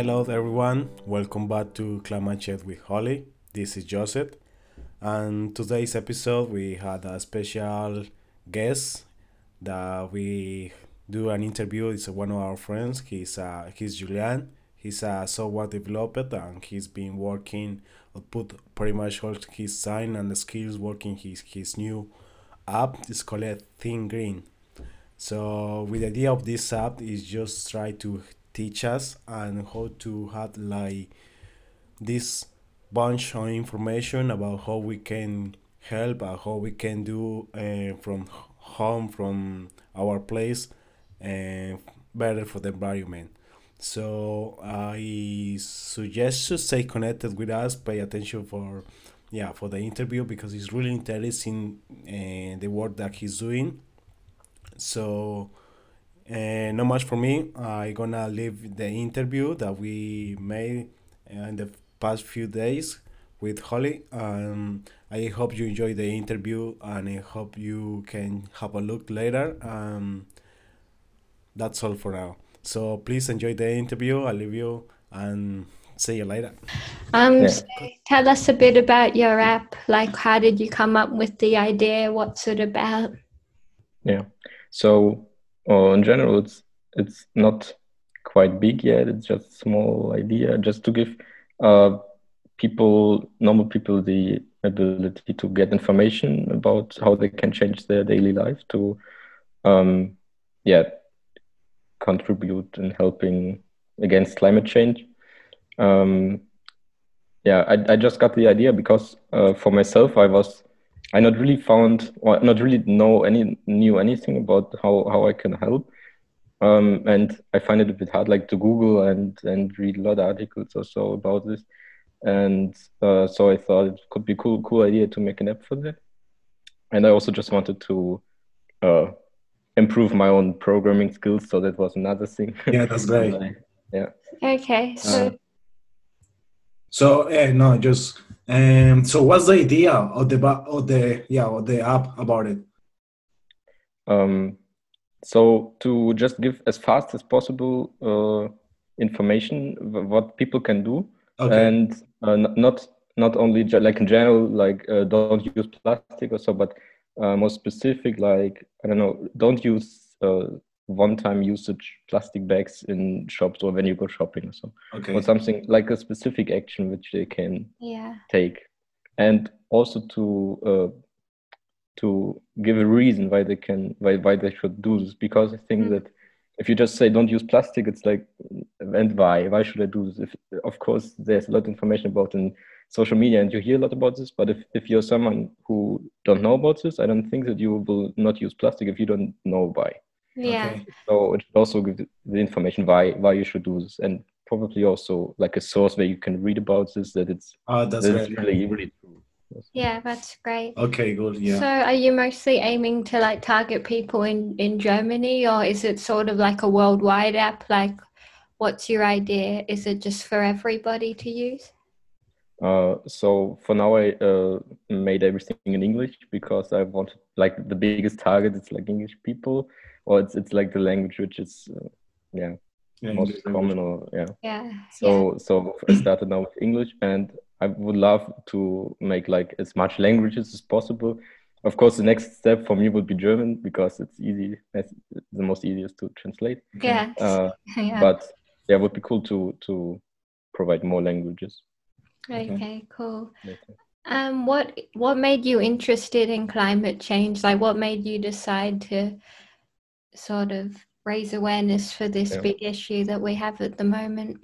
hello everyone. Welcome back to Climate Chat with Holly. This is Joseph. And today's episode we had a special guest that we do an interview. It's one of our friends. He's uh, he's Julian. He's a software developer and he's been working put pretty much all his time and skills working his his new app. It's called Think Green. So with the idea of this app is just try to teach us and how to have like this bunch of information about how we can help and how we can do uh, from home from our place and uh, better for the environment. So i suggest to stay connected with us pay attention for yeah for the interview because it's really interesting uh, the work that he's doing. So uh, not much for me. I'm gonna leave the interview that we made uh, in the past few days with Holly. Um, I hope you enjoy the interview and I hope you can have a look later. Um, that's all for now. So please enjoy the interview. I leave you and see you later. Um, yeah. so tell us a bit about your app. Like, how did you come up with the idea? What's it about? Yeah. So or in general it's it's not quite big yet. It's just a small idea. Just to give uh, people normal people the ability to get information about how they can change their daily life to um, yeah contribute in helping against climate change. Um, yeah I, I just got the idea because uh, for myself i was I not really found or not really know any knew anything about how how I can help. Um, and I find it a bit hard, like to Google and and read a lot of articles or so about this. And uh, so I thought it could be cool cool idea to make an app for that. And I also just wanted to uh, improve my own programming skills, so that was another thing. Yeah, that's great. yeah. Okay, so. Uh, so uh, no, just um, so what's the idea of the of the yeah of the app about it? Um, so to just give as fast as possible uh, information what people can do, okay. and uh, not not only like in general like uh, don't use plastic or so, but uh, more specific like I don't know don't use uh, one-time usage plastic bags in shops or when you go shopping or so okay. or something like a specific action which they can yeah. take and also to uh, to give a reason why they can why, why they should do this because i think mm. that if you just say don't use plastic it's like and why why should i do this if of course there's a lot of information about in social media and you hear a lot about this but if, if you're someone who don't know about this i don't think that you will not use plastic if you don't know why yeah. Okay. So it should also give the information why why you should do this, and probably also like a source where you can read about this that it's oh, that's that it's really really true. Yeah, that's great. Okay, good. Yeah. So, are you mostly aiming to like target people in in Germany, or is it sort of like a worldwide app? Like, what's your idea? Is it just for everybody to use? Uh, so for now, I uh, made everything in English because I wanted like the biggest target It's like English people or it's it's like the language which is uh, yeah, yeah, most common or yeah. Yeah so yeah. so i started now with english and i would love to make like as much languages as possible. Of course the next step for me would be german because it's easy it's the most easiest to translate. Yeah, uh, yeah. but yeah it would be cool to to provide more languages okay, okay. cool okay. um what what made you interested in climate change like what made you decide to sort of raise awareness for this yeah. big issue that we have at the moment?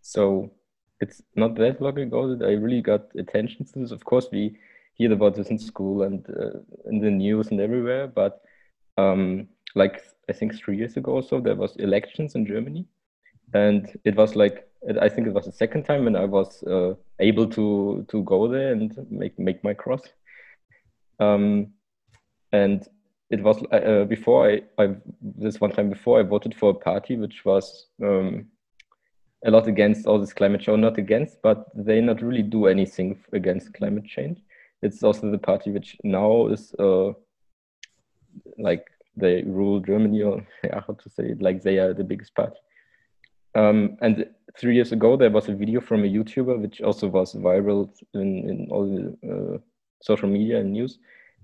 So it's not that long ago that I really got attention to this. Of course, we hear about this in school and uh, in the news and everywhere, but um, like I think three years ago or so, there was elections in Germany, and it was like I think it was the second time when I was uh, able to to go there and make make my cross. Um, and it was uh, uh, before I, I this one time before I voted for a party which was um, a lot against all this climate change, not against, but they not really do anything against climate change. It's also the party which now is uh, like they rule Germany, or yeah, how to say it, like they are the biggest party. Um, and three years ago there was a video from a YouTuber which also was viral in in all the uh, social media and news,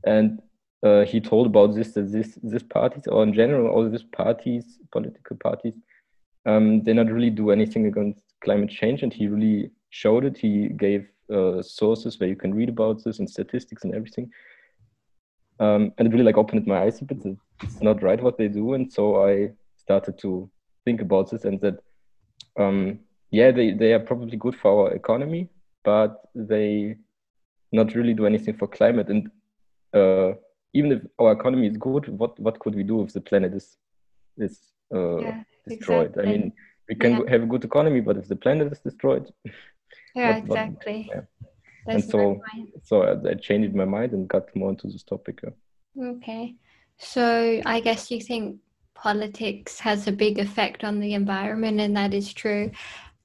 and uh, he told about this that this this parties or in general all these parties political parties um, they not really do anything against climate change. And he really showed it. He gave uh, sources where you can read about this and statistics and everything. Um, and it really like opened my eyes a bit. It's not right what they do. And so i started to think about this and that um, yeah they, they are probably good for our economy but they not really do anything for climate and uh, even if our economy is good, what what could we do if the planet is is uh, yeah, destroyed? Exactly. I mean, we can yeah. have a good economy, but if the planet is destroyed, yeah, what, exactly. What, yeah. and so so I, I, changed my mind and got more into this topic. Okay, so I guess you think politics has a big effect on the environment, and that is true.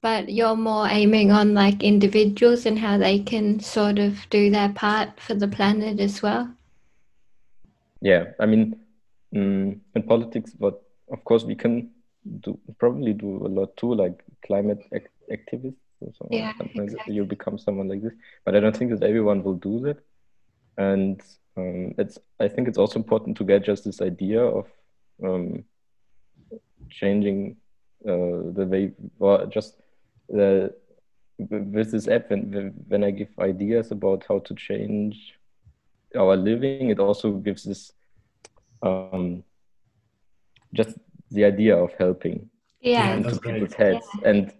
But you're more aiming on like individuals and how they can sort of do their part for the planet as well yeah i mean um, in politics but of course we can do probably do a lot too like climate ac- activists or so yeah, exactly. you become someone like this but i don't think that everyone will do that and um, it's i think it's also important to get just this idea of um, changing uh, the way or just the with this app when, when i give ideas about how to change our living it also gives this um, just the idea of helping yeah. into people's heads. Yeah. and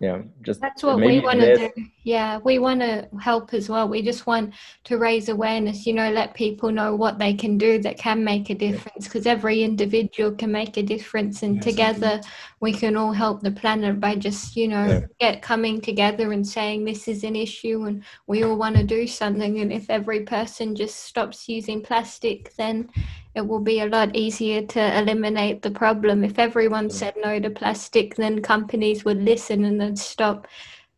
yeah just that's what we want to do. Yeah we want to help as well. We just want to raise awareness you know let people know what they can do that can make a difference because every individual can make a difference and yes, together we can all help the planet by just you know yeah. get coming together and saying this is an issue and we all want to do something and if every person just stops using plastic then it will be a lot easier to eliminate the problem. If everyone said no to plastic, then companies would listen and then stop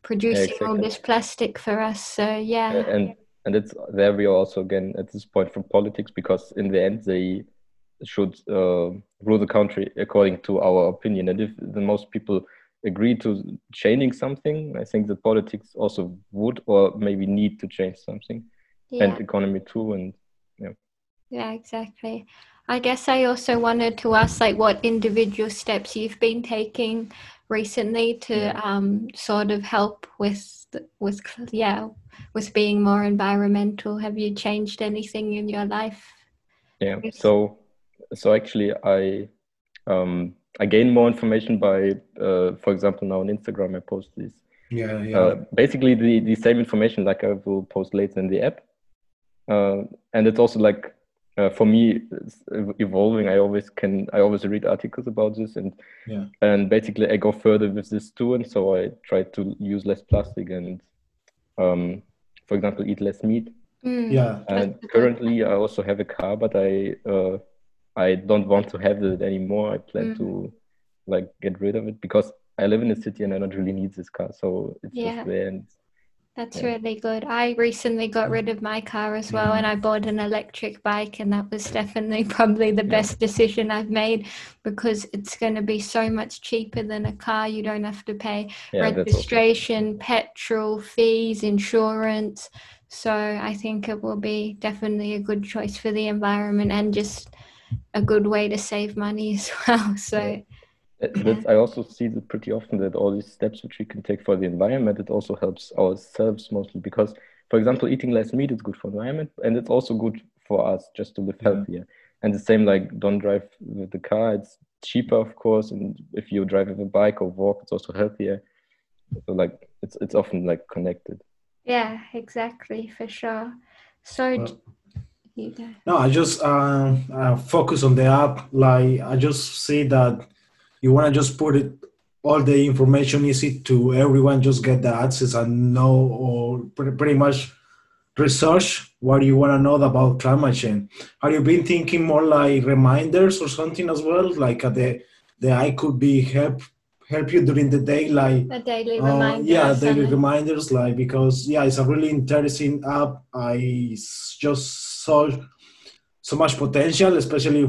producing yeah, exactly. all this plastic for us. So yeah. And and it's there we are also again at this point from politics because in the end they should uh, rule the country according to our opinion. And if the most people agree to changing something, I think that politics also would or maybe need to change something, yeah. and economy too. And yeah. Yeah, exactly. I guess I also wanted to ask, like, what individual steps you've been taking recently to yeah. um, sort of help with with yeah with being more environmental. Have you changed anything in your life? Yeah. So so actually, I um, I gain more information by, uh, for example, now on Instagram, I post this. Yeah, yeah. Uh, basically, the the same information like I will post later in the app, uh, and it's also like uh, for me evolving i always can i always read articles about this and yeah. and basically i go further with this too and so i try to use less plastic and um, for example eat less meat mm. yeah and currently i also have a car but i uh, i don't want to have it anymore i plan mm. to like get rid of it because i live in a city and i don't really need this car so it's yeah. just there and that's yeah. really good. I recently got rid of my car as well and I bought an electric bike and that was definitely probably the best decision I've made because it's going to be so much cheaper than a car. You don't have to pay yeah, registration, petrol, fees, insurance. So I think it will be definitely a good choice for the environment and just a good way to save money as well. So that, I also see that pretty often that all these steps which we can take for the environment, it also helps ourselves mostly because, for example, eating less meat is good for the environment and it's also good for us just to live yeah. healthier. And the same like don't drive with the car, it's cheaper of course, and if you drive with a bike or walk, it's also healthier. So like it's it's often like connected. Yeah, exactly, for sure. So. Well, no, I just uh, uh, focus on the app. Like I just see that you want to just put it all the information easy to everyone just get the access and know or pretty much research what you want to know about climate change have you been thinking more like reminders or something as well? Like uh, the the i could be help help you during the day like a daily uh, reminder yeah daily reminders like because yeah it's a really interesting app. I just saw so much potential especially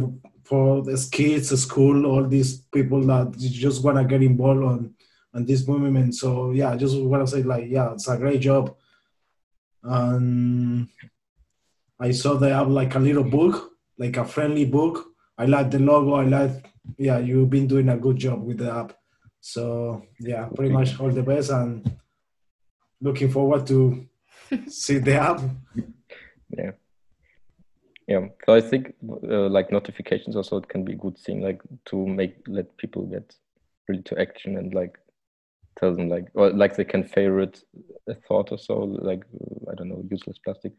for the kids, the school, all these people that just want to get involved on and this movement. So yeah, I just want to say like yeah, it's a great job. And I saw they have like a little book, like a friendly book. I like the logo. I like yeah, you've been doing a good job with the app. So yeah, pretty much all the best and looking forward to see the app. Yeah. Yeah, so I think uh, like notifications also it can be a good thing, like to make let people get really to action and like tell them like or like they can favorite a thought or so, like I don't know, useless plastic,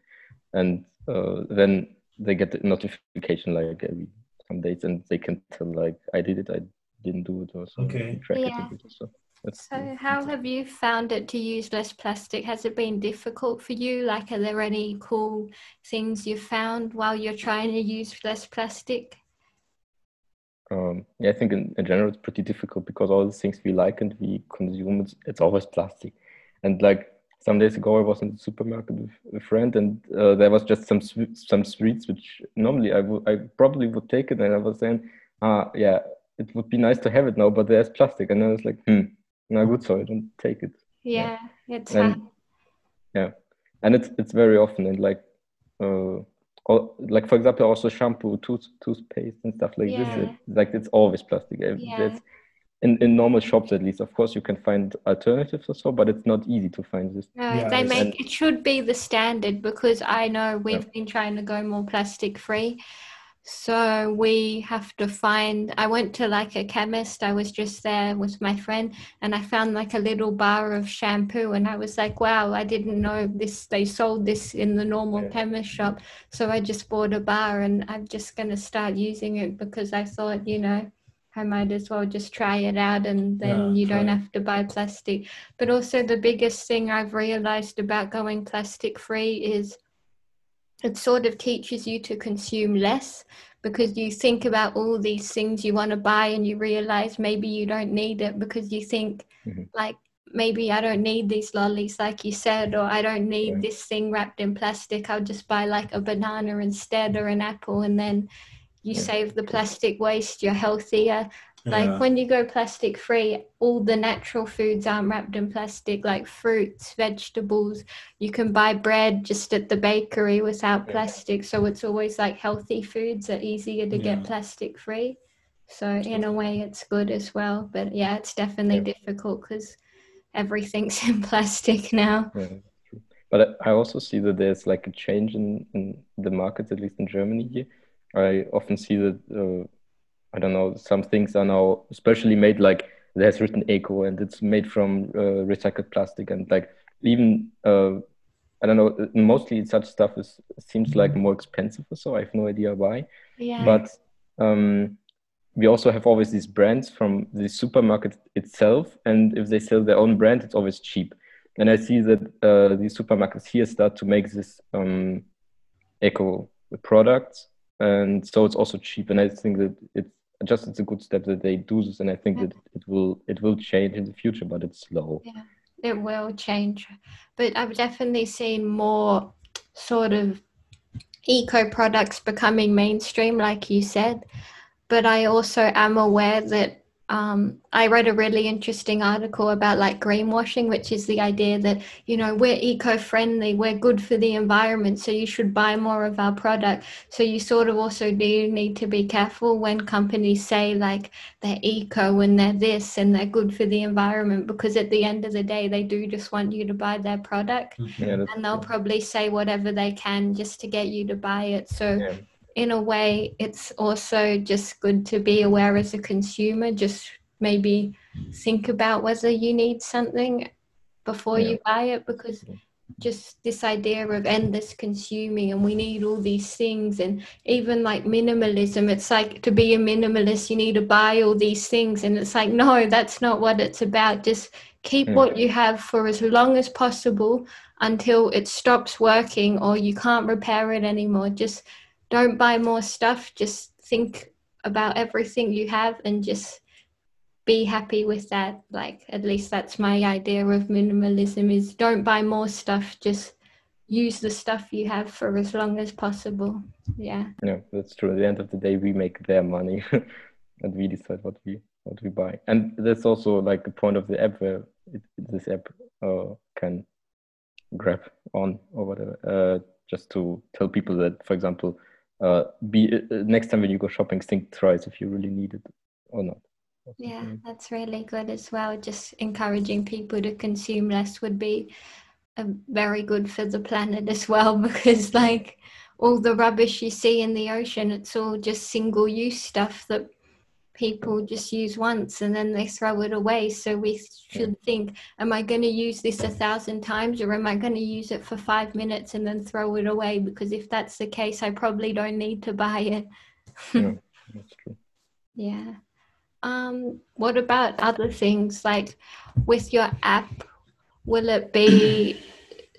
and uh, then they get the notification like every some days, and they can tell like I did it, I didn't do it, or so. Okay. Track yeah. it so. That's, so how have you found it to use less plastic? Has it been difficult for you? Like, are there any cool things you found while you're trying to use less plastic? Um, yeah, I think in, in, general it's pretty difficult because all the things we like and we consume, it's, it's always plastic. And like some days ago, I was in the supermarket with a friend, and uh, there was just some some sweets which normally I would I probably would take it, and I was saying, ah, yeah, it would be nice to have it now, but there's plastic, and I was like, hmm, no good so i don't take it yeah, yeah. it's and, yeah and it's it's very often and like uh or, like for example also shampoo tooth toothpaste and stuff like yeah. this it, like it's always plastic yeah. It's, in, in normal shops at least of course you can find alternatives or so but it's not easy to find this no yeah, they make and, it should be the standard because i know we've yeah. been trying to go more plastic free so we have to find. I went to like a chemist. I was just there with my friend, and I found like a little bar of shampoo, and I was like, "Wow, I didn't know this. They sold this in the normal yeah. chemist shop." So I just bought a bar, and I'm just gonna start using it because I thought, you know, I might as well just try it out, and then yeah, you don't have to buy plastic. But also, the biggest thing I've realized about going plastic free is it sort of teaches you to consume less because you think about all these things you want to buy and you realize maybe you don't need it because you think mm-hmm. like maybe I don't need these lollies like you said or I don't need yeah. this thing wrapped in plastic I'll just buy like a banana instead or an apple and then you yeah. save the plastic waste you're healthier like yeah. when you go plastic free, all the natural foods aren't wrapped in plastic, like fruits, vegetables. You can buy bread just at the bakery without plastic. So it's always like healthy foods are easier to yeah. get plastic free. So in a way, it's good as well. But yeah, it's definitely difficult because everything's in plastic now. But I also see that there's like a change in, in the markets, at least in Germany here. I often see that. Uh, I don't know, some things are now especially made like there's written eco and it's made from uh, recycled plastic and like even uh, I don't know, mostly such stuff is seems like more expensive or so. I have no idea why. Yeah. But um, we also have always these brands from the supermarket itself, and if they sell their own brand, it's always cheap. And I see that uh, these supermarkets here start to make this um, eco products, and so it's also cheap. And I think that it's just it's a good step that they do this and i think yeah. that it will it will change in the future but it's slow. Yeah it will change. But i've definitely seen more sort of eco products becoming mainstream like you said. But i also am aware that um, I read a really interesting article about like greenwashing, which is the idea that, you know, we're eco friendly, we're good for the environment, so you should buy more of our product. So you sort of also do need to be careful when companies say like they're eco and they're this and they're good for the environment, because at the end of the day, they do just want you to buy their product. Mm-hmm. Yeah, and they'll probably say whatever they can just to get you to buy it. So, yeah in a way, it's also just good to be aware as a consumer, just maybe think about whether you need something before yeah. you buy it because just this idea of endless consuming and we need all these things and even like minimalism it's like to be a minimalist you need to buy all these things and it's like no that's not what it's about just keep yeah. what you have for as long as possible until it stops working or you can't repair it anymore just don't buy more stuff just think about everything you have and just be happy with that. Like at least that's my idea of minimalism is don't buy more stuff just use the stuff you have for as long as possible. Yeah. Yeah that's true. At the end of the day we make their money and we decide what we what we buy. And that's also like the point of the app where it, this app uh, can grab on or whatever, uh, just to tell people that, for example, uh, be uh, next time when you go shopping, think twice if you really need it or not. Yeah, that's really good as well. Just encouraging people to consume less would be uh, very good for the planet as well because, like, all the rubbish you see in the ocean, it's all just single use stuff that people just use once and then they throw it away. So we should think, am I going to use this a thousand times or am I going to use it for five minutes and then throw it away? Because if that's the case, I probably don't need to buy it. yeah, that's true. Yeah. Um, what about other things like with your app? Will it be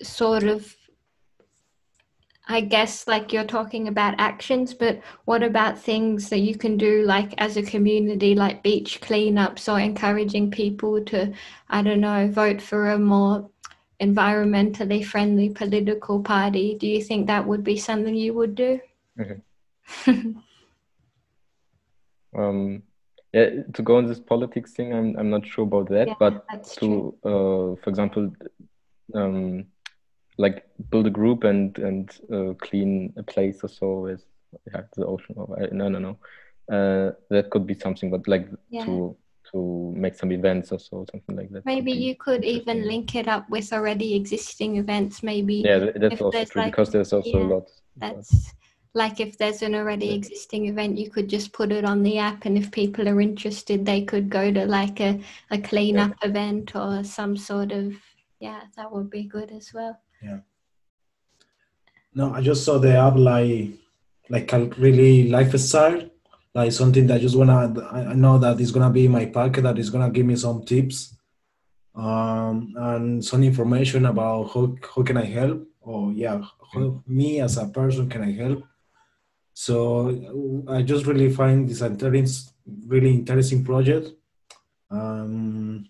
sort of I guess like you're talking about actions, but what about things that you can do like as a community, like beach cleanups or encouraging people to, I don't know, vote for a more environmentally friendly political party? Do you think that would be something you would do? Um, yeah, to go on this politics thing, I'm I'm not sure about that, yeah, but to, uh, for example, um, like build a group and and uh, clean a place or so with yeah, the ocean or no no no. Uh, that could be something but like yeah. to to make some events or so something like that maybe you could even link it up with already existing events maybe yeah that's also true like, because there's also yeah, a lot that's like if there's an already yeah. existing event you could just put it on the app and if people are interested they could go to like a, a cleanup event or some sort of yeah that would be good as well yeah. No, I just saw the app like like a really lifestyle, like something that I just wanna. I know that it's gonna be in my pocket, that is gonna give me some tips, um, and some information about how how can I help, or yeah, how, me as a person can I help. So I just really find this really interesting project. Um,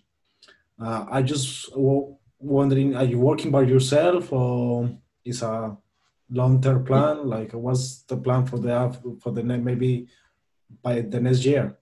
uh, I just well, wondering, are you working by yourself or is a long-term plan? Like, what's the plan for the for the next maybe by the next year?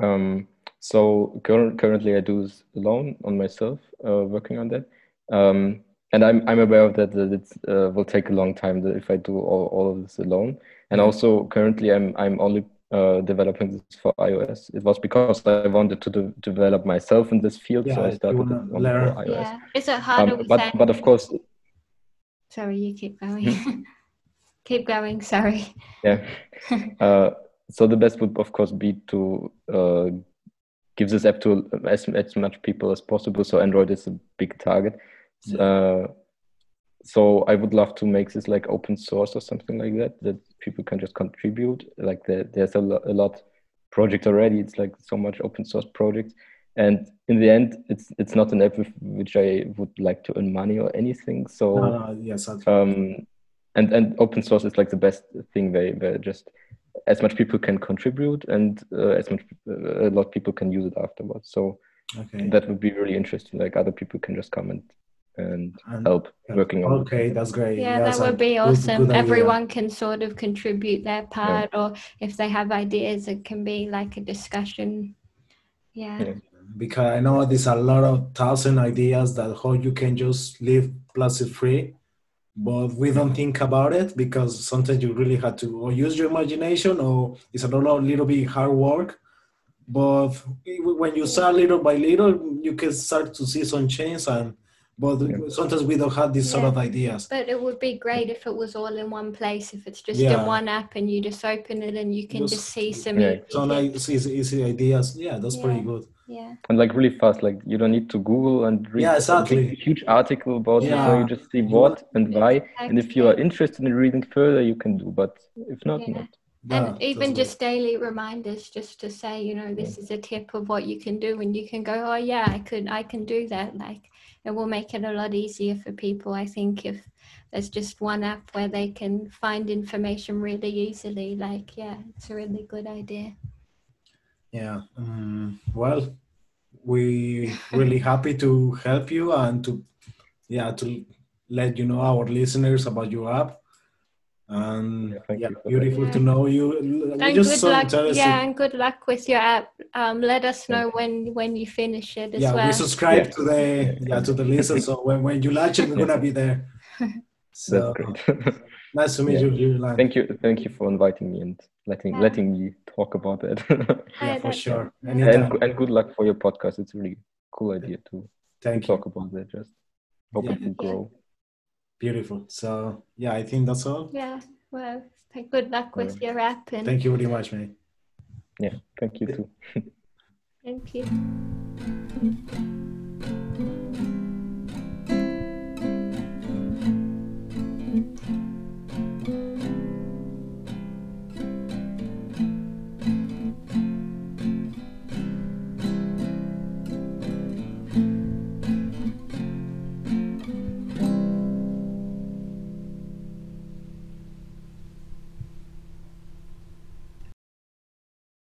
Um, so cur- currently, I do this alone on myself, uh, working on that. Um, and I'm I'm aware of that that it uh, will take a long time if I do all, all of this alone. And also currently, I'm I'm only uh, developing this for iOS. It was because I wanted to de- develop myself in this field, yeah, so I started on learn. iOS. Yeah. Is it harder um, but, but of course. Sorry, you keep going. Hmm? keep going. Sorry. Yeah. uh, so the best would, of course, be to uh, give this app to as, as much people as possible. So Android is a big target. Yeah. Uh, so I would love to make this like open source or something like that that people can just contribute. Like the, there's a, lo- a lot project already. It's like so much open source projects, and in the end, it's it's not an app with which I would like to earn money or anything. So uh, yes, um, and and open source is like the best thing where where just as much people can contribute and uh, as much uh, a lot of people can use it afterwards. So okay. that would be really interesting. Like other people can just come and and, and help working on okay it. that's great yeah, yeah that would be awesome good, good everyone can sort of contribute their part yeah. or if they have ideas it can be like a discussion yeah. yeah. because i know there's a lot of thousand ideas that how you can just live plastic free but we don't think about it because sometimes you really have to or use your imagination or it's a little, little bit hard work but when you start little by little you can start to see some change and but yeah. sometimes we don't have these yeah. sort of ideas. But it would be great if it was all in one place. If it's just yeah. in one app and you just open it and you can just, just see some. Yeah. So nice, easy, easy ideas. Yeah, that's pretty good. Yeah. And like really fast, like you don't need to Google and read yeah, exactly. a huge article about it. So you just see what and why. Exactly. And if you are interested in reading further, you can do. But if not, not. and even just daily reminders just to say you know this is a tip of what you can do and you can go oh yeah i could i can do that like it will make it a lot easier for people. I think if there's just one app where they can find information really easily, like, yeah, it's a really good idea. Yeah. Um, well, we really happy to help you and to, yeah, to let you know our listeners about your app. And yeah, yeah beautiful that. to know you. And good luck. Yeah, and good luck with your app. Um, let us know when when you finish it as yeah, well. we subscribe yeah. to the yeah to the list, so when, when you launch it, we're gonna be there. So, That's great. nice to meet yeah. you, Thank you, thank you for inviting me and letting yeah. letting me talk about it. yeah, for sure. And, and good luck for your podcast. It's a really cool idea to, thank to talk about it. Just hope it will grow. Beautiful. So yeah, I think that's all. Yeah. Well, good luck with your app. And... Thank you very much, man. Yeah. Thank you too. thank you.